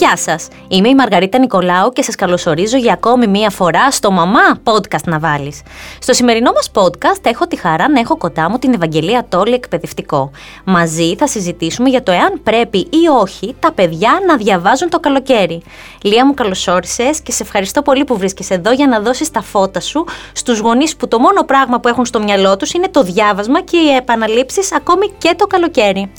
Γεια σας. Είμαι η Μαργαρίτα Νικολάου και σας καλωσορίζω για ακόμη μία φορά στο Μαμά Podcast να βάλεις. Στο σημερινό μας podcast έχω τη χαρά να έχω κοντά μου την Ευαγγελία Τόλη Εκπαιδευτικό. Μαζί θα συζητήσουμε για το εάν πρέπει ή όχι τα παιδιά να διαβάζουν το καλοκαίρι. Λία μου καλωσόρισες και σε ευχαριστώ πολύ που βρίσκεσαι εδώ για να δώσεις τα φώτα σου στους γονείς που το μόνο πράγμα που έχουν στο μυαλό τους είναι το διάβασμα και οι επαναλήψεις ακόμη και το καλοκαίρι.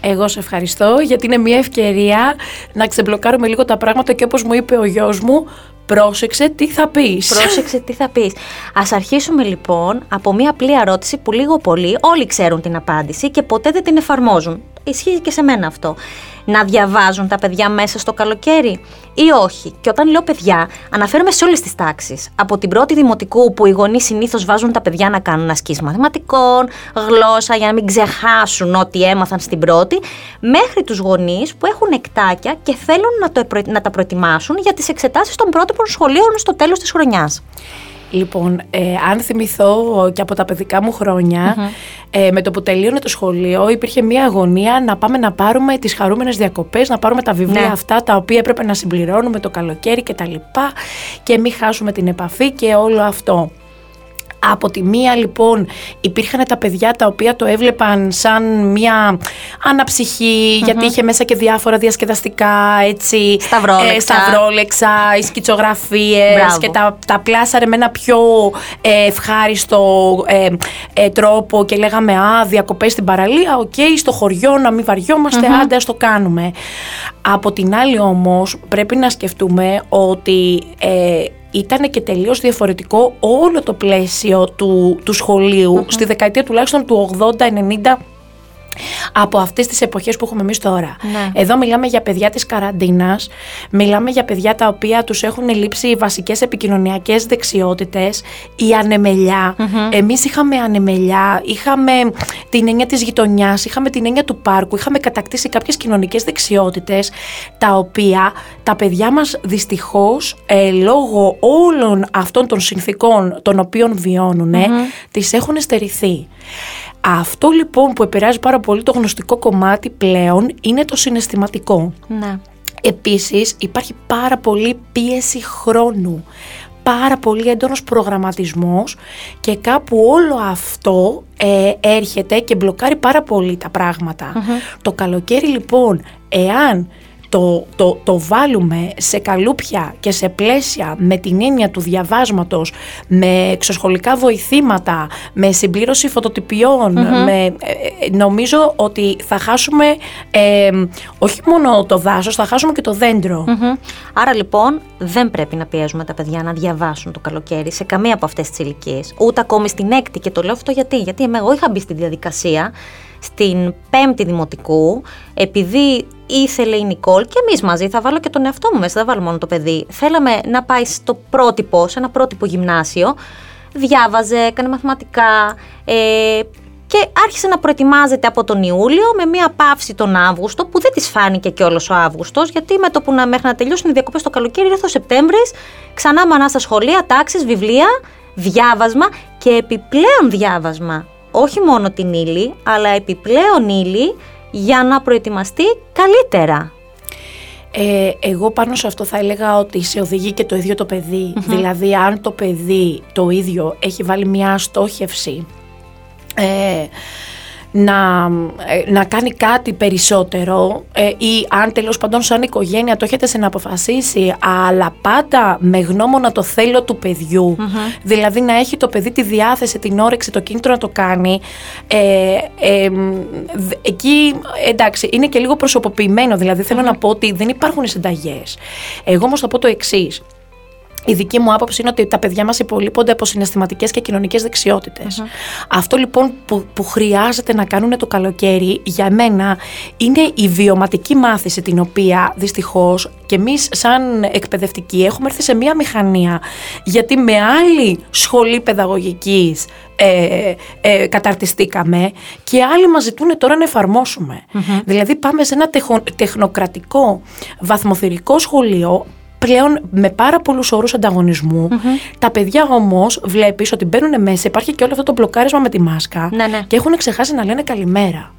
Εγώ σε ευχαριστώ γιατί είναι μια ευκαιρία να ξεμπλοκάρουμε λίγο τα πράγματα και όπως μου είπε ο γιος μου, πρόσεξε τι θα πεις. Πρόσεξε τι θα πεις. Ας αρχίσουμε λοιπόν από μια απλή ερώτηση που λίγο πολύ όλοι ξέρουν την απάντηση και ποτέ δεν την εφαρμόζουν. Ισχύει και σε μένα αυτό να διαβάζουν τα παιδιά μέσα στο καλοκαίρι ή όχι. Και όταν λέω παιδιά, αναφέρομαι σε όλες τις τάξεις. Από την πρώτη δημοτικού που οι γονείς συνήθως βάζουν τα παιδιά να κάνουν ασκήσεις μαθηματικών, γλώσσα για να μην ξεχάσουν ό,τι έμαθαν στην πρώτη, μέχρι τους γονείς που έχουν εκτάκια και θέλουν να, το, να τα προετοιμάσουν για τις εξετάσεις των πρώτων σχολείων στο τέλος της χρονιάς. Λοιπόν, ε, αν θυμηθώ και από τα παιδικά μου χρονια ε, με το που τελείωνε το σχολείο υπήρχε μια αγωνία να πάμε να πάρουμε τις χαρούμενες διακοπές, να πάρουμε τα βιβλία ναι. αυτά τα οποία έπρεπε να συμπληρώνουμε το καλοκαίρι και τα λοιπά και μην χάσουμε την επαφή και όλο αυτό. Από τη μία λοιπόν υπήρχαν τα παιδιά τα οποία το έβλεπαν σαν μια αναψυχή γιατί είχε μέσα και διάφορα διασκεδαστικά έτσι, σταυρόλεξα, ε, σταυρόλεξα οι σκιτσογραφίες και τα, τα πλάσαρε με ένα πιο ε, ευχάριστο ε, ε, τρόπο και λέγαμε α διακοπές στην παραλία, οκ στο χωριό να μην βαριόμαστε, mm-hmm. άντε ας το κάνουμε. Από την άλλη όμως πρέπει να σκεφτούμε ότι ε, ήταν και τελείως διαφορετικό όλο το πλαίσιο του, του σχολειου στη δεκαετία τουλάχιστον του 80-90 από αυτές τις εποχές που έχουμε εμείς τώρα. Ναι. Εδώ μιλάμε για παιδιά της καραντίνας, μιλάμε για παιδιά τα οποία τους έχουν λείψει οι βασικές επικοινωνιακές δεξιότητες, η ανεμελιά. Εμείς είχαμε ανεμελιά, είχαμε την έννοια της γειτονιάς, είχαμε την έννοια του πάρκου, είχαμε κατακτήσει κάποιες κοινωνικές δεξιότητες, τα οποία τα παιδιά μας δυστυχώς ε, λόγω όλων αυτών των συνθήκων των οποίων βιώνουν, τις έχουν στερηθεί. Αυτό λοιπόν που επηρεάζει πάρα πολύ το γνωστικό κομμάτι πλέον είναι το συναισθηματικό. Ναι. Επίσης υπάρχει πάρα πολύ πίεση χρόνου, πάρα πολύ έντονος προγραμματισμός και κάπου όλο αυτό ε, έρχεται και μπλοκάρει πάρα πολύ τα πραγματα Το καλοκαίρι λοιπόν, εάν το, το, το βάλουμε σε καλούπια και σε πλαίσια με την έννοια του διαβάσματος, με εξωσχολικά βοηθήματα, με συμπλήρωση με, ε, ε, νομίζω ότι θα χάσουμε όχι μόνο το δάσος, θα χάσουμε και το δεντρο Άρα λοιπόν δεν πρέπει να πιέζουμε τα παιδιά να διαβάσουν το καλοκαίρι σε καμία από αυτές τις ηλικίες. ούτε ακόμη στην έκτη και το λέω αυτό γιατί, γιατί εγώ είχα μπει στη διαδικασία στην πέμπτη δημοτικού, επειδή ήθελε η Νικόλ και εμείς μαζί, θα βάλω και τον εαυτό μου μέσα, δεν βάλω μόνο το παιδί. Θέλαμε να πάει στο πρότυπο, σε ένα πρότυπο γυμνάσιο. Διάβαζε, έκανε μαθηματικά ε, και άρχισε να προετοιμάζεται από τον Ιούλιο με μια παύση τον Αύγουστο που δεν της φάνηκε και όλο ο Αύγουστος, γιατί με το που να, μέχρι να τελειώσουν οι διακοπές το καλοκαίρι ήρθε ο Σεπτέμβρης, ξανά μανά στα σχολεία, τάξεις, βιβλία, διάβασμα και επιπλέον διάβασμα όχι μόνο την ύλη, αλλά επιπλέον ύλη για να προετοιμαστεί καλύτερα. Ε, εγώ πάνω σε αυτό θα έλεγα ότι σε οδηγεί και το ίδιο το παιδί. Δηλαδή αν το παιδί το ίδιο έχει βάλει μια στόχευση ε, να, ε, να κάνει κάτι περισσότερο ε, ή αν τέλος πάντων σαν οικογένεια το έχετε σε να αποφασίσει αλλά πάντα με γνώμονα το θέλω του παιδιου δηλαδή να έχει το παιδί τη διάθεση, την όρεξη, το κίνητρο να το κάνει ε, εκεί εντάξει είναι και λίγο προσωποποιημένο. Δηλαδή θέλω να πω ότι δεν υπάρχουν συνταγές. Εγώ όμως θα πω το εξής η δική μου άποψη είναι ότι τα παιδιά μας υπολείπονται από συναισθηματικές και κοινωνικές Αυτό λοιπόν που, που χρειάζεται να κάνουν το καλοκαίρι για μένα είναι η βιωματική μάθηση την οποία δυστυχώς και εμείς, σαν εκπαιδευτικοί, έχουμε έρθει σε μία μηχανία. Γιατί με άλλη σχολή παιδαγωγικής ε, ε, καταρτιστήκαμε και άλλοι μας ζητούν τώρα να εφαρμοσουμε Δηλαδή πάμε σε ένα τεχνοκρατικό βαθμοθυρικό σχολείο πλέον με πάρα πολλούς όρους Τα παιδιά όμως βλέπεις ότι μπαίνουν μέσα, υπάρχει και όλο αυτό το μπλοκάρισμα με τη μάσκα ναι, ναι. και έχουν ξεχάσει να λένε καλημέρα.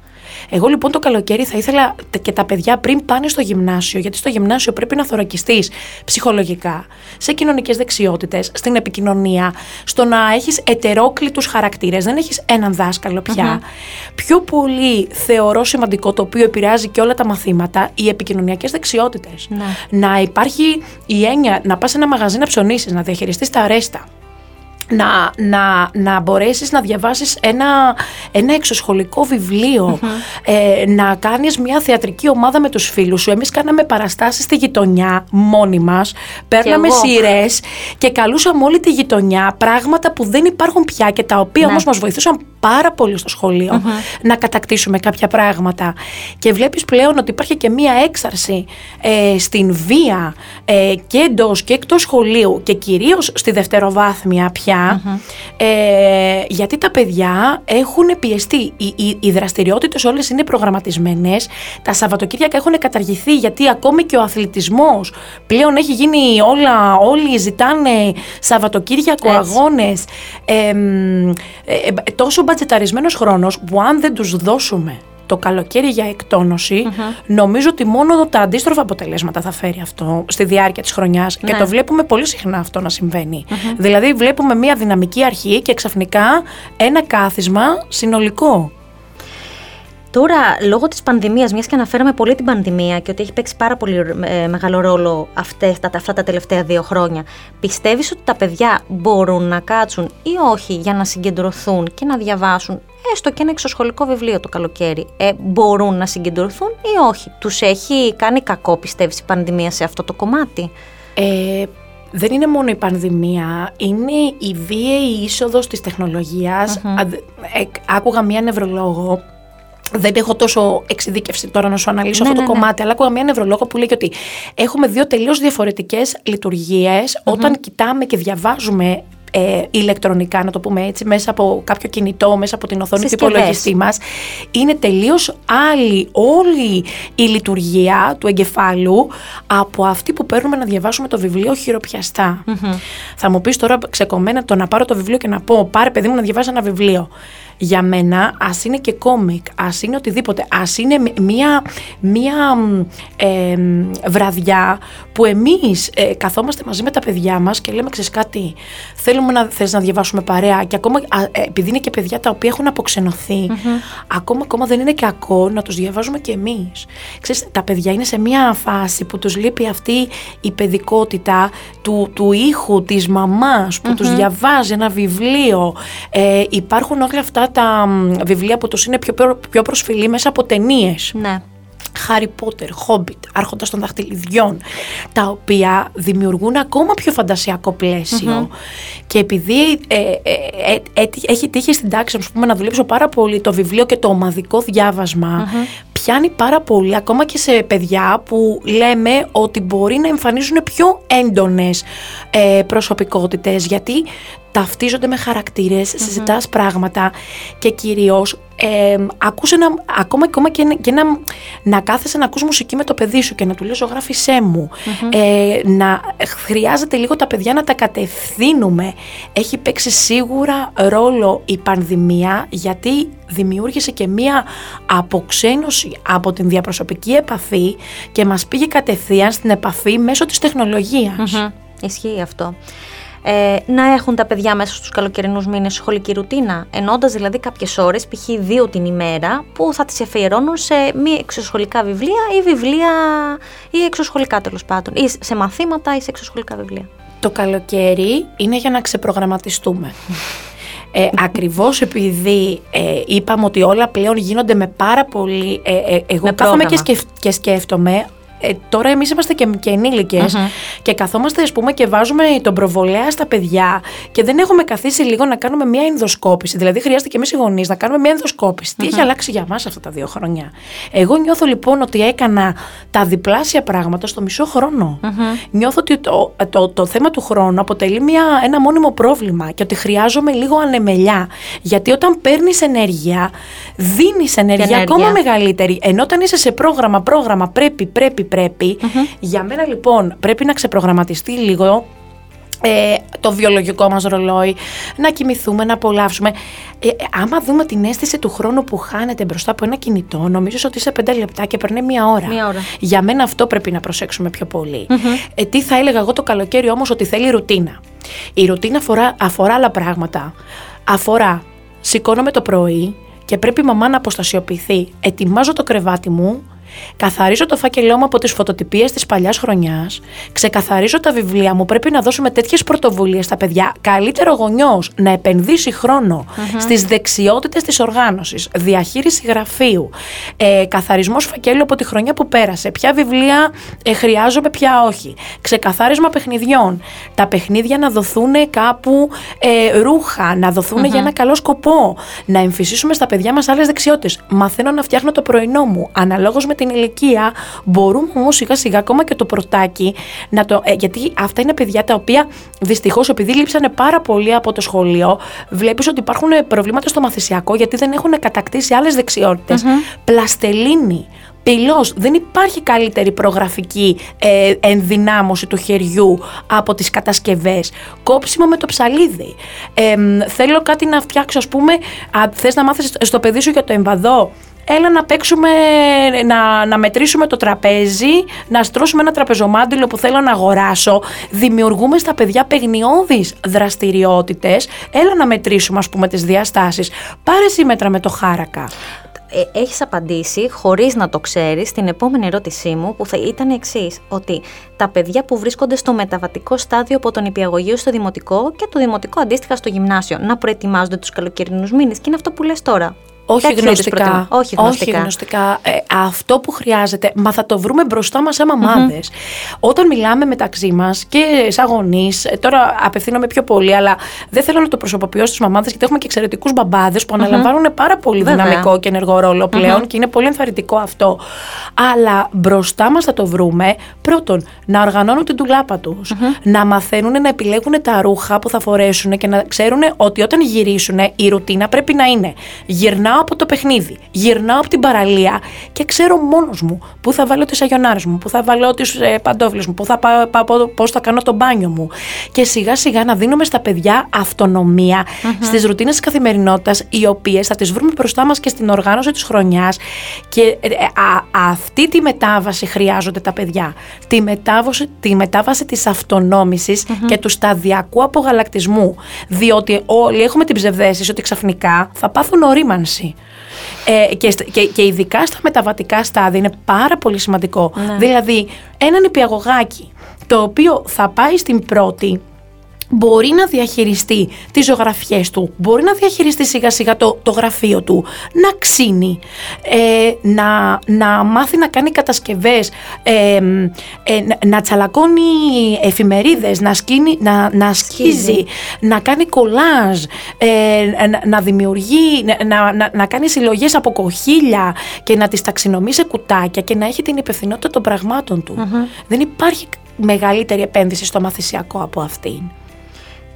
Εγώ λοιπόν το καλοκαίρι θα ήθελα και τα παιδιά πριν πάνε στο γυμνάσιο, γιατί στο γυμνάσιο πρέπει να θωρακιστείς ψυχολογικά, σε κοινωνικές δεξιότητες, στην επικοινωνία, στο να έχεις ετερόκλητους χαρακτήρες. Δεν έχεις έναν δάσκαλο πια. Πιο πολύ θεωρώ σημαντικό το οποίο επηρεάζει και όλα τα μαθήματα, οι επικοινωνιακές δεξιότητες. Ναι. Να υπάρχει η έννοια να πας σε ένα μαγαζί να ψωνίσεις, να διαχειριστείς τα αρέστα να, να, να μπορέσεις να διαβάσεις ένα, ένα εξωσχολικό ε, να κάνεις μια θεατρική ομάδα με τους φίλους σου. Εμείς κάναμε παραστάσεις στη γειτονιά μόνοι μας, παίρναμε σειρές και καλούσαμε όλη τη γειτονιά πράγματα που δεν υπάρχουν πια και τα οποία ναι. όμως μας βοηθούσαν πάρα πολύ στο σχολειο να κατακτήσουμε κάποια πράγματα. Και βλέπεις πλέον ότι υπάρχει και μία έξαρση ε, στην βία ε, και εντός και εκτός σχολείου και κυρίως στη δευτεροβάθμια πια, ε, γιατί τα παιδιά έχουν πιεστεί. Οι, οι, οι δραστηριότητες όλες είναι προγραμματισμένες, τα Σαββατοκύριακα έχουν καταργηθεί γιατί ακόμη και ο αθλητισμός πλέον έχει γίνει όλα, όλοι ζητάνε Σαββατοκύριακο αγώνες, ε, τόσο μπατζεταρισμένος χρόνος που αν δεν τους δώσουμε το καλοκαίρι για εκτονωση νομίζω ότι μόνο τα αντίστροφα αποτελέσματα θα φέρει αυτό στη διάρκεια της χρονιάς και Ναι. το βλέπουμε πολύ συχνά αυτό να συμβαινει Δηλαδή βλέπουμε μια δυναμική αρχή και ξαφνικά ένα κάθισμα συνολικό. Τώρα, λόγω της πανδημίας, μιας και αναφέραμε πολύ την πανδημία και ότι έχει παίξει πάρα πολύ ε, μεγάλο ρόλο αυτές, τα, αυτά τα τελευταία δύο χρόνια, πιστεύεις ότι τα παιδιά μπορούν να κάτσουν ή όχι για να συγκεντρωθούν και να διαβάσουν έστω και ένα εξωσχολικό βιβλίο το καλοκαίρι. Ε, μπορούν να συγκεντρωθούν ή όχι; Τους έχει κάνει κακό, πιστεύεις, η πανδημία σε αυτό το κομμάτι; Ε, δεν είναι μόνο η πανδημία, είναι η βίαιη είσοδος της τεχνολογιας Α, δε- ε, άκουγα μία νευρολόγο δεν έχω τόσο εξειδίκευση τώρα να σου αναλύσω Ναι, αυτό ναι, το ναι. κομμάτι, αλλά άκουγα μία νευρολόγο που λέει ότι έχουμε δύο τελείως διαφορετικές λειτουργίες όταν κοιτάμε και διαβάζουμε ε, ηλεκτρονικά, να το πούμε έτσι, μέσα από κάποιο κινητό, μέσα από την οθόνη του Συσκευές. υπολογιστή μας, είναι τελείως άλλη όλη η λειτουργία του εγκεφάλου από αυτή που παίρνουμε να διαβάσουμε το βιβλίο χειροπιαστά. Θα μου πεις τώρα ξεκομμένα το να πάρω το βιβλίο και να πω πάρε παιδί μου να διαβάσει ένα βιβλίο. Για μένα, ας είναι και κόμικ, ας είναι οτιδήποτε, ας είναι μ- μία, μία μ, ε, μ, βραδιά που εμείς ε, καθόμαστε μαζί με τα παιδιά μας και λέμε: Ξέρεις κάτι, θέλουμε να, θες να διαβάσουμε παρέα. Και ακόμα, α, ε, επειδή είναι και παιδιά τα οποία έχουν αποξενωθεί, ακόμα, ακόμα δεν είναι κακό να τους διαβάζουμε και εμείς. Τα παιδιά είναι σε μία φάση που τους λείπει αυτή η παιδικότητα του, του ήχου της μαμάς που τους διαβάζει ένα βιβλίο. Ε, υπάρχουν όλα αυτά τα μ, βιβλία που τους είναι πιο, πιο, πιο προσφυλή μέσα από ταινίες. Ναι. Harry Potter, Hobbit, Άρχοντας των Δαχτυλιδιών, τα οποία δημιουργούν ακόμα πιο φαντασιακό πλαίσιο. Και επειδή ε, ε, ε, ε, έχει τύχει στην τάξη ας πούμε, να δουλέψω πάρα πολύ το βιβλίο και το ομαδικό διάβασμα, πιάνει πάρα πολύ ακόμα και σε παιδιά που λέμε ότι μπορεί να εμφανίζουν πιο έντονες ε, προσωπικότητες γιατί ταυτίζονται με χαρακτήρες, συζητάς πράγματα και κυρίως ε, ακούς ένα, ακόμα, ακόμα και, ένα- και ένα, να κάθεσαι να ακούς μουσική με το παιδί σου και να του λες ζωγράφησέ μου. Ε, να χρειάζεται λίγο τα παιδιά να τα κατευθύνουμε. Έχει παίξει σίγουρα ρόλο η πανδημία γιατί δημιούργησε και μία αποξένωση από την διαπροσωπική επαφή και μας πήγε κατευθείαν στην επαφή μέσω της τεχνολογίας. Μμμ. Ισχύει αυτό. Ε, να έχουν τα παιδιά μέσα στους καλοκαιρινούς μήνες σχολική ρουτίνα, ενώντας δηλαδή κάποιες ώρες, π.χ. δύο την ημέρα, που θα τις αφιερώνουν σε μη εξωσχολικά βιβλία ή βιβλία ή εξωσχολικά τέλος πάντων, ή σε μαθήματα ή σε εξωσχολικά βιβλία. Το καλοκαίρι είναι για να ξεπρογραμματιστούμε. Ε, ακριβώς επειδή ε, είπαμε ότι όλα πλέον γίνονται με πάρα πολύ... Ε, ε, εγώ Με κάθομαι πρόγραμμα. και, σκεφ- και σκέφτομαι ε, τώρα εμείς είμαστε και, και ενηλικες και καθόμαστε ας πούμε και βάζουμε τον προβολέα στα παιδιά και δεν έχουμε καθίσει λίγο να κάνουμε μια ενδοσκόπηση. Δηλαδή χρειάζεται και εμείς οι γονείς να κάνουμε μια ενδοσκόπηση. Τι έχει αλλάξει για μας αυτά τα δύο χρόνια; Εγώ νιώθω λοιπόν ότι έκανα τα διπλάσια πράγματα στο μισό χρόνο. Νιώθω ότι το, το, το θέμα του χρόνου αποτελεί μια, ένα μόνιμο πρόβλημα και ότι χρειάζομαι λίγο ανεμελιά. Γιατί όταν παίρνεις ενέργεια, δίνεις ενέργεια, ενέργεια. ακόμα μεγαλύτερη. Ενώ όταν είσαι σε πρόγραμμα, πρόγραμμα, πρέπει, πρέπει, πρέπει. Για μένα λοιπόν πρέπει να ξεπρογραμματιστεί λίγο ε, το βιολογικό μας ρολόι, να κοιμηθούμε, να απολαύσουμε. Ε, ε, άμα δούμε την αίσθηση του χρόνου που χάνεται μπροστά από ένα κινητό, νομίζω ότι σε πέντε λεπτά και περνάει μία ώρα. Μία ώρα. Για μένα αυτό πρέπει να προσέξουμε πιο πολυ Ε, τι θα έλεγα εγώ το καλοκαίρι όμως ότι θέλει ρουτίνα. Η ρουτίνα αφορά, αφορά άλλα πράγματα. Αφορά, σηκώνομαι το πρωί και πρέπει η μαμά να αποστασιοποιηθεί. Ετοιμάζω το κρεβάτι μου, Καθαρίζω το φάκελό μου από τις φωτοτυπίες της παλιάς χρονιάς. Ξεκαθαρίζω τα βιβλία μου. Πρέπει να δώσουμε τέτοιες πρωτοβουλίες στα παιδιά. Καλύτερο γονιός να επενδύσει χρόνο mm-hmm. στις δεξιότητες της οργάνωσης. Διαχείριση γραφείου. Ε, Καθαρισμός φακέλου από τη χρονιά που πέρασε. Ποια βιβλία ε, χρειάζομαι, ποια όχι. Ξεκαθάρισμα παιχνιδιών. Τα παιχνίδια να δοθούν κάπου ε, ρούχα, να δοθουν για ένα καλό σκοπό. Να εμφυσίσουμε στα παιδιά μας άλλες δεξιότητες. Μαθαίνω να φτιάχνω το πρωινό μου αναλόγως με την ηλικία μπορούμε όμως σιγά σιγά ακόμα και το πρωτάκι να το. Ε, γιατί αυτά είναι παιδιά τα οποία δυστυχώς επειδή λείψανε πάρα πολύ από το σχολείο, βλέπεις ότι υπάρχουν προβλήματα στο μαθησιακό γιατί δεν έχουν κατακτήσει άλλες δεξιότητες. Mm-hmm. Πλαστελίνη, πυλός. Δεν υπάρχει καλύτερη προγραφική ε, ενδυνάμωση του χεριού από τις κατασκευές. Κόψιμο με το ψαλίδι. Ε, θέλω κάτι να φτιάξω, ας πούμε, α, θες να μάθεις στο παιδί σου για το εμβαδό; Έλα να παίξουμε, να, να μετρήσουμε το τραπέζι, να στρώσουμε ένα τραπεζομάντιλο που θέλω να αγοράσω. Δημιουργούμε στα παιδιά παιγνιώδεις δραστηριότητες. Έλα να μετρήσουμε ας πούμε τις διαστάσεις. Πάρε σύμμετρα με το χάρακα. Ε, έχεις απαντήσει χωρίς να το ξέρεις στην επόμενη ερώτησή μου που θα ήταν εξής ότι τα παιδιά που βρίσκονται στο μεταβατικό στάδιο από τον υπηαγωγείο στο δημοτικό και το δημοτικό αντίστοιχα στο γυμνάσιο να προετοιμάζονται τους καλοκαιρινούς μήνες και είναι αυτό που λες τώρα. Όχι γνωστικά. Όχι γνωστικά. Όχι γνωστικά. Ε, αυτό που χρειάζεται, μα θα το βρούμε μπροστά μας σαν μαμάδε. Όταν μιλάμε μεταξύ μας και σαν γονείς, ε, τώρα απευθύνομαι πιο πολύ, αλλά δεν θέλω να το προσωποποιώ στι μαμάδες, γιατί έχουμε και εξαιρετικούς μπαμπάδες που αναλαμβάνουν πάρα πολύ δυναμικό και ενεργό ρόλο και είναι πολύ ενθαρρυντικό αυτό. Αλλά μπροστά μας θα το βρούμε πρώτον να οργανώνουν την τουλάπα τους, να μαθαίνουν να επιλέγουν τα ρούχα που θα φορέσουν και να ξέρουν ότι όταν γυρίσουν η ρουτίνα πρέπει να είναι γυρνάω από το παιχνίδι, γυρνάω από την παραλία και ξέρω μόνος μου πού θα βάλω τις αγιονάρες μου, πού θα βάλω τις ε, παντόφλες μου, πού θα πάω, πάω πώς θα κάνω το μπάνιο μου. Και σιγά σιγά να δίνουμε στα παιδιά αυτονομία mm-hmm. στις ρουτίνες της καθημερινότητας, οι οποίες θα τις βρούμε μπροστά μας και στην οργάνωση της χρονιάς. Και ε, αυτή τη μετάβαση χρειάζονται τα παιδιά. Τη μετάβαση, τη μετάβαση της αυτονόμησης και του σταδιακού απογαλακτισμού. Διότι όλοι έχουμε την ψευδέστηση ότι ξαφνικά θα πάθουν ορίμανση. Ε, και, και, και ειδικά στα μεταβατικά στάδια είναι πάρα πολύ σημαντικό. Ναι. Δηλαδή, έναν υπηαγωγάκι το οποίο θα πάει στην πρώτη μπορεί να διαχειριστεί τις ζωγραφιές του, μπορεί να διαχειριστεί σιγά σιγά το, το γραφείο του, να ξύνει, ε, να, να μάθει να κάνει κατασκευές, ε, ε, να, τσαλακώνει εφημερίδες, να, σκύνει, να, να σκίζει, να κάνει κολάζ, να, να δημιουργεί, να, να, να κάνει συλλογές από κοχύλια και να τις ταξινομεί σε κουτάκια και να έχει την υπευθυνότητα των πραγμάτων του. Δεν υπάρχει μεγαλύτερη επένδυση στο μαθησιακό από αυτήν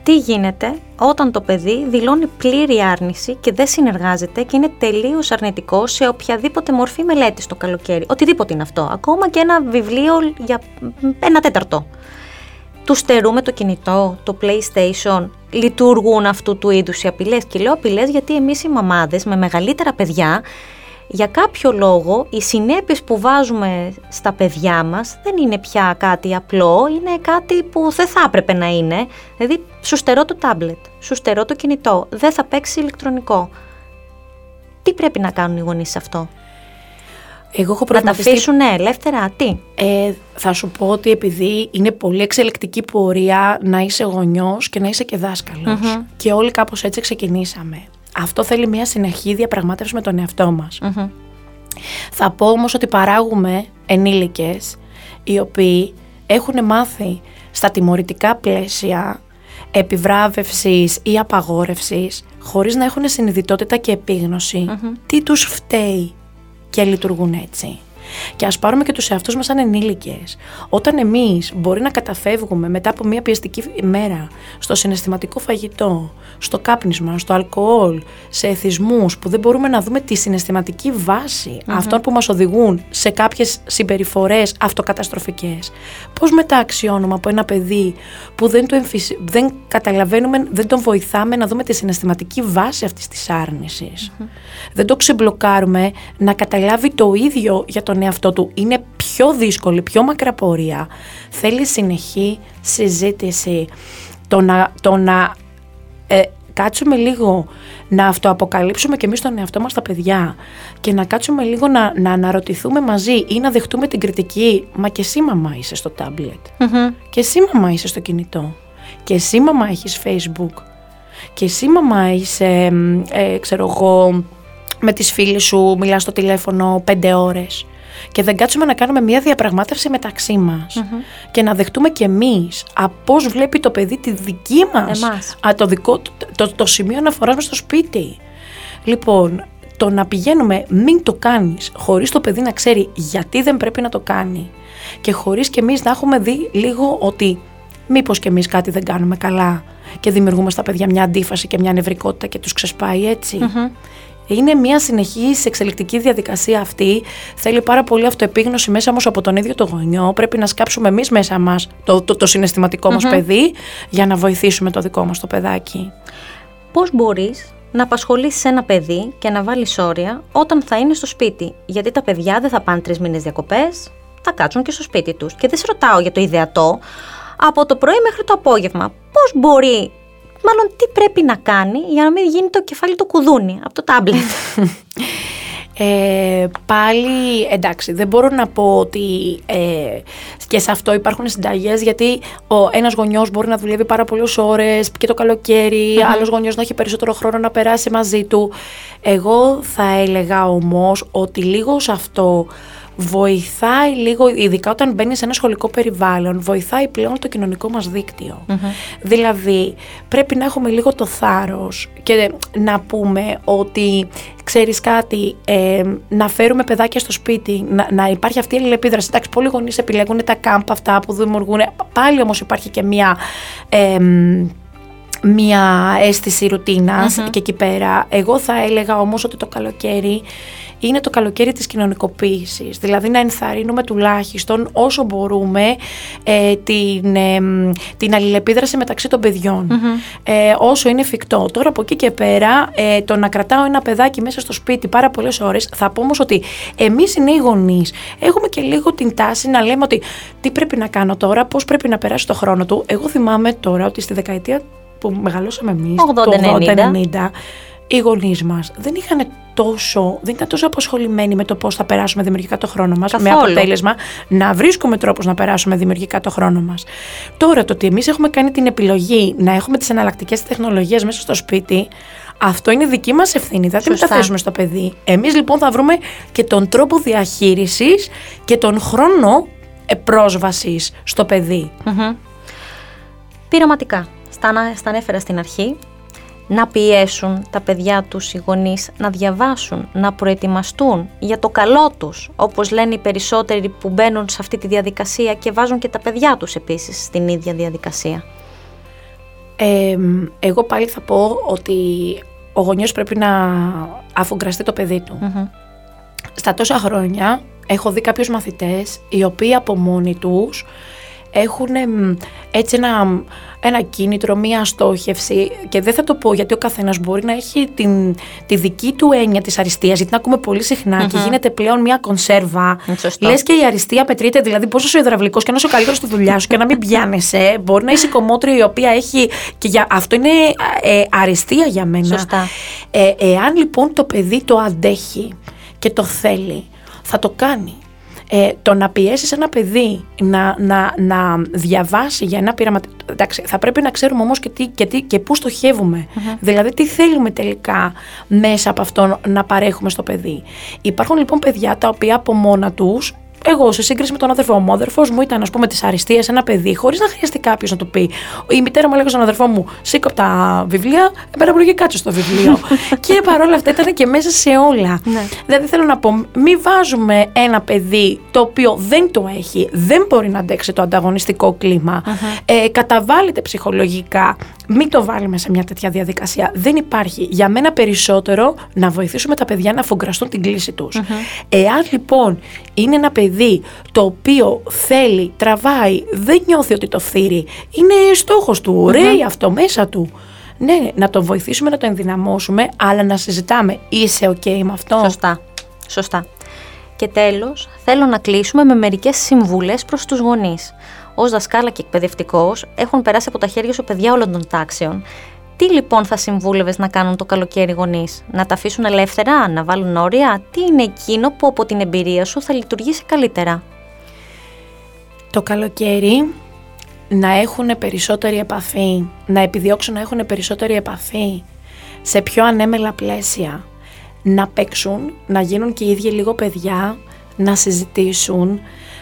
τι γίνεται όταν το παιδί δηλώνει πλήρη άρνηση και δεν συνεργάζεται και είναι τελείως αρνητικό σε οποιαδήποτε μορφή μελέτης το καλοκαίρι. Οτιδήποτε είναι αυτό. Ακόμα και ένα βιβλίο για ένα τέταρτο. Τους στερούμε το κινητό, το PlayStation, λειτουργούν αυτού του είδους οι απειλές. Και λέω απειλές γιατί εμείς οι μαμάδες με μεγαλύτερα παιδιά για κάποιο λόγο οι συνέπειες που βάζουμε στα παιδιά μας δεν είναι πια κάτι απλό, είναι κάτι που δεν θα έπρεπε να είναι. Δηλαδή, σου στερώ το τάμπλετ, σου στερώ το κινητό, δεν θα παίξει ηλεκτρονικό. Τι πρέπει να κάνουν οι γονείς σε αυτό; Εγώ έχω να τα αφήσουν ελεύθερα, τι; Ε, θα σου πω ότι επειδή είναι πολύ εξελικτική πορεία να είσαι γονιός και να είσαι και δασκαλος Και όλοι κάπως έτσι ξεκινήσαμε. Αυτό θέλει μια συνεχή διαπραγμάτευση με τον εαυτό μας. Θα πω όμως ότι παράγουμε ενήλικες οι οποίοι έχουν μάθει στα τιμωρητικά πλαίσια επιβράβευσης ή απαγόρευσης χωρίς να έχουν συνειδητότητα και επίγνωση τι τους φταίει και λειτουργούν έτσι. Και ας πάρουμε και τους εαυτούς μας σαν ενήλικες. Όταν εμείς μπορεί να καταφεύγουμε μετά από μια πιεστική ημέρα στο συναισθηματικό φαγητό, στο κάπνισμα, στο αλκοόλ, σε εθισμούς που δεν μπορούμε να δούμε τη συναισθηματική βάση mm-hmm. αυτών που μας οδηγούν σε κάποιες συμπεριφορές αυτοκαταστροφικές. Πώς μετά αξιώνουμε από ένα παιδί που δεν, το δεν καταλαβαίνουμε, δεν τον βοηθάμε να δούμε τη συναισθηματική βάση αυτής της άρνησης. Δεν το ξεμπλοκάρουμε να καταλάβει το ίδιο για τον εαυτό του. Είναι πιο δύσκολη, πιο μακρά πορεία. Θέλει συνεχή συζήτηση. Το να, το να ε, κάτσουμε λίγο να αυτοαποκαλύψουμε και εμείς τον εαυτό μας τα παιδιά και να κάτσουμε λίγο να, να αναρωτηθούμε μαζί ή να δεχτούμε την κριτική «Μα και εσύ μαμά είσαι στο ταμπλετ και εσύ μαμά είσαι στο κινητό και εσύ μαμά έχεις facebook και εσύ μαμά είσαι, ε, ξέρω εγώ, με τις φίλες σου μιλάς στο τηλέφωνο πέντε ώρες και δεν κάτσουμε να κάνουμε μια διαπραγμάτευση μεταξύ μας. Και να δεχτούμε κι εμείς α, πώς βλέπει το παιδί τη δική μας. Α, το, δικό, το, το, σημείο αναφοράς μας στο σπίτι. Λοιπόν, το να πηγαίνουμε μην το κάνεις χωρίς το παιδί να ξέρει γιατί δεν πρέπει να το κάνει. Και χωρίς και εμείς να έχουμε δει λίγο ότι μήπως και εμείς κάτι δεν κάνουμε καλά και δημιουργούμε στα παιδιά μια αντίφαση και μια νευρικότητα και τους ξεσπάει είναι μια συνεχής εξελικτική διαδικασία αυτή. Θέλει πάρα πολύ αυτοεπίγνωση μέσα όμω από τον ίδιο το γονιό. Πρέπει να σκάψουμε εμείς μέσα μας το, το, το συναισθηματικό μας παιδί για να βοηθήσουμε το δικό μας το παιδάκι. Πώς μπορείς να απασχολήσεις ένα παιδί και να βάλεις όρια όταν θα είναι στο σπίτι; Γιατί τα παιδιά δεν θα πάνε τρεις μήνες διακοπές, θα κάτσουν και στο σπίτι τους. Και δεν σε ρωτάω για το ιδεατό. Από το πρωί μέχρι το απόγευμα, πώς μπορεί μάλλον τι πρέπει να κάνει για να μην γίνει το κεφάλι το κουδούνι από το τάμπλετ. Ε, πάλι εντάξει δεν μπορώ να πω ότι ε, και σε αυτό υπάρχουν συνταγές γιατί ο ένας γονιός μπορεί να δουλεύει πάρα πολλές ώρες και το καλοκαίρι, mm-hmm. άλλος γονιός να έχει περισσότερο χρόνο να περάσει μαζί του. Εγώ θα έλεγα όμως ότι λίγο σε αυτό βοηθάει λίγο, ειδικά όταν μπαίνει σε ένα σχολικό περιβάλλον, βοηθάει πλέον το κοινωνικό μας δικτυο Δηλαδή, πρέπει να έχουμε λίγο το θάρρος και να πούμε ότι ξέρεις κάτι, ε, να φέρουμε παιδάκια στο σπίτι, να, να υπάρχει αυτή η αλληλεπίδραση. Εντάξει, πολλοί γονείς επιλέγουν τα κάμπ αυτά που δημιουργούν, πάλι όμως υπάρχει και μία... Ε, μια αίσθηση και εκεί πέρα. Εγώ θα έλεγα όμως ότι το καλοκαίρι είναι το καλοκαίρι της κοινωνικοποίησης. Δηλαδή να ενθαρρύνουμε τουλάχιστον όσο μπορούμε ε, την, ε, την αλληλεπίδραση μεταξύ των παιδιων ε, όσο είναι εφικτό. Τώρα από εκεί και πέρα ε, το να κρατάω ένα παιδάκι μέσα στο σπίτι πάρα πολλές ώρες θα πω όμως ότι εμείς οι νέοι γονείς έχουμε και λίγο την τάση να λέμε ότι τι πρέπει να κάνω τώρα, πώς πρέπει να περάσει το χρόνο του. Εγώ θυμάμαι τώρα ότι στη δεκαετία που μεγαλώσαμε εμείς, το 80-90, οι γονείς μας δεν είχαν τόσο, δεν ήταν τόσο αποσχολημένοι με το πώς θα περάσουμε δημιουργικά το χρόνο μας. Με αποτέλεσμα να βρίσκουμε τρόπους να περάσουμε δημιουργικά το χρόνο μας. Τώρα το ότι εμείς έχουμε κάνει την επιλογή να έχουμε τις εναλλακτικές τεχνολογίες μέσα στο σπίτι, αυτό είναι δική μας ευθύνη. Δεν τα θέσουμε στο παιδί. Εμείς λοιπόν θα βρούμε και τον τρόπο διαχείρισης και τον χρόνο πρόσβαση στο παιδί. Mm-hmm. Πειραματικά. Στα ανέφερα στην αρχή να πιέσουν τα παιδιά τους οι γονείς να διαβάσουν, να προετοιμαστούν για το καλό τους, όπως λένε οι περισσότεροι που μπαίνουν σε αυτή τη διαδικασία και βάζουν και τα παιδιά τους επίσης στην ίδια διαδικασία. εγώ πάλι θα πω ότι ο γονιός πρέπει να αφουγκραστεί το παιδί του. Στα τόσα χρόνια έχω δει κάποιους μαθητές οι οποίοι από μόνοι τους έχουν έτσι ένα, ένα κίνητρο, μία στόχευση και δεν θα το πω γιατί ο καθένας μπορεί να έχει την, τη δική του έννοια της αριστείας γιατί την ακούμε πολύ και γίνεται πλέον μία κονσέρβα. Λες και η αριστεία μετρείται δηλαδή πόσο είσαι υδραυλικός και να είσαι ο καλύτερος στη δουλειά σου και να μην πιάνεσαι. Μπορεί να είσαι η κομμότρια η οποία έχει και για, αυτό είναι ε, αριστεία για μένα. Σωστά. Ε, εάν λοιπόν το παιδί το αντέχει και το θέλει θα το κάνει ε, το να πιέσεις ένα παιδί να, να, να διαβάσει για ένα πειραματικό. Εντάξει, θα πρέπει να ξέρουμε όμως και, τι, και, τι, και πού στοχευουμε Δηλαδή, τι θέλουμε τελικά μέσα από αυτό να παρέχουμε στο παιδί. Υπάρχουν λοιπόν παιδιά τα οποία από μόνα τους εγώ σε σύγκριση με τον αδερφό μου, ο αδερφός μου ήταν, ας πούμε, της αριστείας ένα παιδί, χωρίς να χρειαστεί κάποιος να το πει. Η μητέρα μου έλεγε στον αδερφό μου, σήκω από τα βιβλία, εμένα μου κάτω στο βιβλίο. και παρόλα αυτά ήταν και μέσα σε όλα. Ναι. Δηλαδή θέλω να πω, μην βάζουμε ένα παιδί το οποίο δεν το έχει, δεν μπορεί να αντέξει το ανταγωνιστικό κλίμα, ε, καταβάλλεται ψυχολογικά, μην το βάλουμε σε μια τέτοια διαδικασία. Δεν υπάρχει. Για μένα περισσότερο να βοηθήσουμε τα παιδιά να φογκραστούν την κλίση τους. Εάν λοιπόν είναι ένα παιδί το οποίο θέλει, τραβάει, δεν νιώθει ότι το φθείρει, είναι στόχος του, ωραίει αυτό μέσα του. Ναι, να το βοηθήσουμε, να το ενδυναμώσουμε, αλλά να συζητάμε. Είσαι ok με αυτό; Σωστά. Σωστά. Και τέλος, θέλω να κλείσουμε με μερικές συμβουλές προς τους γονείς. Ω δασκάλα και εκπαιδευτικός, έχουν περάσει από τα χέρια σου παιδιά όλων των τάξεων. Τι λοιπόν θα συμβούλευες να κάνουν το καλοκαίρι γονείς, Να τα αφήσουν ελεύθερα, να βάλουν όρια, τι είναι εκείνο που από την εμπειρία σου θα λειτουργήσει καλύτερα; Το καλοκαίρι να έχουν περισσότερη επαφή, να επιδιώξουν να έχουν περισσότερη επαφή σε πιο ανέμελα πλαίσια, να παίξουν, να γίνουν και οι ίδιοι λίγο παιδιά, να συζητήσουν,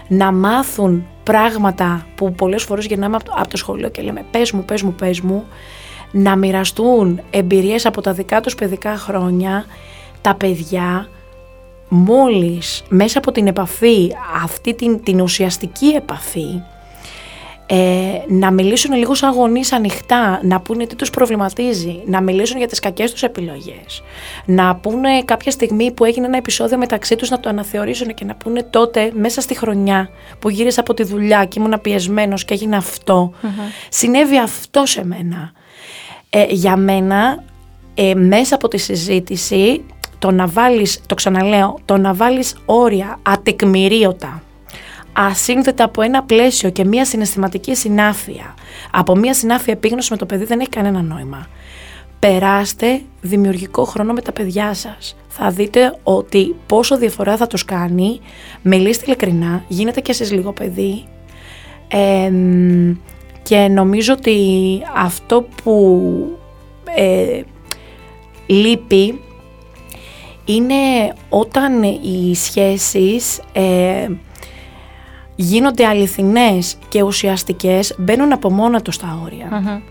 να μάθουν πράγματα που πολλές φορές γυρνάμε από το σχολείο και λέμε πες μου, πες μου, πες μου, να μοιραστούν εμπειρίες από τα δικά τους παιδικά χρόνια, τα παιδιά μόλις μέσα από την επαφή, αυτή την, την ουσιαστική επαφή, ε, να μιλήσουν λίγο σαν γονείς ανοιχτά, να πούνε τι τους προβληματίζει, να μιλήσουν για τις κακές τους επιλογές, να πούνε κάποια στιγμή που έγινε ένα επεισόδιο μεταξύ τους να το αναθεωρήσουν και να πούνε τότε μέσα στη χρονιά που γύρισα από τη δουλειά και ήμουν πιεσμένος και έγινε συνέβη αυτό σε μένα. Ε, για μένα, ε, μέσα από τη συζήτηση, το να βάλεις, το ξαναλέω, το να βάλεις όρια ατεκμηρίωτα, ασύνδετα από ένα πλαίσιο και μια συναισθηματική συνάφεια, από μια συνάφεια επίγνωση με το παιδί δεν έχει κανένα νόημα. Περάστε δημιουργικό χρόνο με τα παιδιά σας. Θα δείτε ότι πόσο διαφορά θα τους κάνει, μιλήστε ειλικρινά, γίνετε κι εσείς λίγο παιδί και νομίζω ότι αυτό που ε, λείπει είναι όταν οι σχέσεις ε, γίνονται αληθινές και ουσιαστικές, μπαίνουν από μόνα τους τα όρια.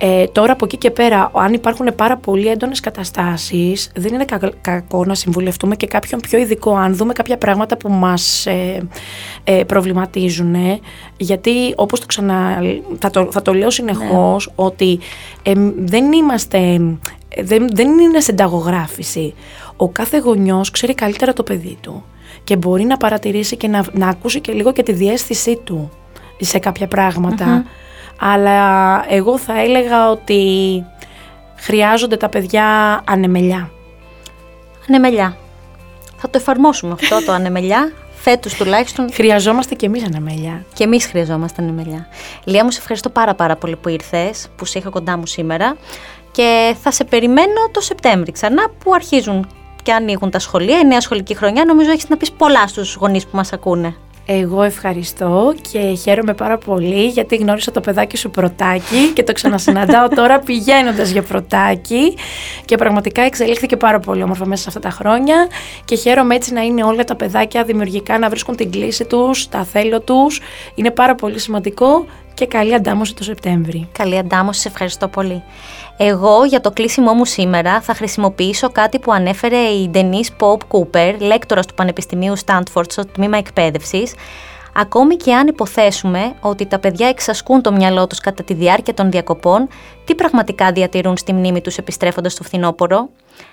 Ε, τώρα από εκεί και πέρα, αν υπάρχουν πάρα πολύ έντονες καταστάσεις, δεν είναι κακό να συμβουλευτούμε και κάποιον πιο ειδικό, αν δούμε κάποια πράγματα που μας ε, ε, προβληματίζουν. Γιατί, όπως το ξανα. Θα το, θα το λέω συνεχώς, ναι. ότι δεν είμαστε. Δεν, δεν είναι συνταγογράφηση. Ο κάθε γονιός ξέρει καλύτερα το παιδί του και μπορεί να παρατηρήσει και να, να ακούσει και λίγο και τη διέστησή του σε κάποια Αλλά εγώ θα έλεγα ότι χρειάζονται τα παιδιά ανεμελιά. Ανεμελιά. Θα το εφαρμόσουμε αυτό το ανεμελιά. Φέτος τουλάχιστον. Χρειαζόμαστε και εμείς ανεμελιά. Και εμείς χρειαζόμαστε ανεμελιά. Λία μου, σε ευχαριστώ πάρα πάρα πολύ που ήρθες, που σε είχα κοντά μου σήμερα. Και θα σε περιμένω το Σεπτέμβρη ξανά που αρχίζουν και ανοίγουν τα σχολεία, η νέα σχολική χρονιά. Νομίζω έχεις να πεις πολλά στους γονείς που μας ακούνε. Εγώ ευχαριστώ και χαίρομαι πάρα πολύ γιατί γνώρισα το παιδάκι σου πρωτάκι και το ξανασυναντάω τώρα πηγαίνοντας για πρωτάκι και πραγματικά εξελίχθηκε πάρα πολύ όμορφα μέσα σε αυτά τα χρόνια και χαίρομαι έτσι να είναι όλα τα παιδάκια δημιουργικά να βρίσκουν την κλίση τους, τα θέλω τους. Είναι πάρα πολύ σημαντικό και καλή αντάμωση το Σεπτέμβρη. Καλή αντάμωση, σε ευχαριστώ πολύ. Εγώ για το κλείσιμό μου σήμερα θα χρησιμοποιήσω κάτι που ανέφερε η Denise Pope Cooper, λέκτορας του Πανεπιστημίου Stanford στο τμήμα εκπαίδευσης, Ακόμη και αν υποθέσουμε ότι τα παιδιά εξασκούν το μυαλό τους κατά τη διάρκεια των διακοπών, τι πραγματικά διατηρούν στη μνήμη τους επιστρέφοντας στο φθινόπωρο;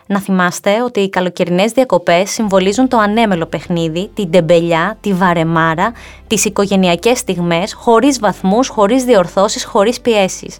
Να θυμάστε ότι οι καλοκαιρινές διακοπές συμβολίζουν το ανέμελο παιχνίδι, την τεμπελιά, τη βαρεμάρα, τις οικογενειακές στιγμές, χωρίς βαθμούς, χωρίς διορθώσεις, χωρίς πιέσεις.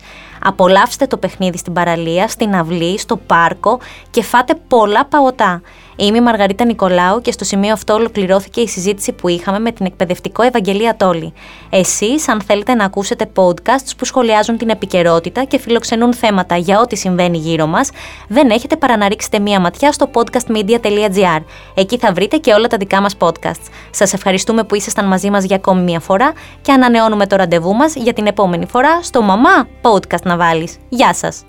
Απολαύστε το παιχνίδι στην παραλία, στην αυλή, στο πάρκο και φάτε πολλά παγωτά. Είμαι η Μαργαρίτα Νικολάου και στο σημείο αυτό ολοκληρώθηκε η συζήτηση που είχαμε με την εκπαιδευτικό Ευαγγελία Τόλη. Εσείς, αν θέλετε να ακούσετε podcasts που σχολιάζουν την επικαιρότητα και φιλοξενούν θέματα για ό,τι συμβαίνει γύρω μας, δεν έχετε παρά να ρίξετε μία ματιά στο podcastmedia.gr. Εκεί θα βρείτε και όλα τα δικά μας podcasts. Σας ευχαριστούμε που ήσασταν μαζί μας για ακόμη μία φορά και ανανεώνουμε το ραντεβού μας για την επόμενη φορά στο Μαμά Podcast να βάλεις. Γεια σας!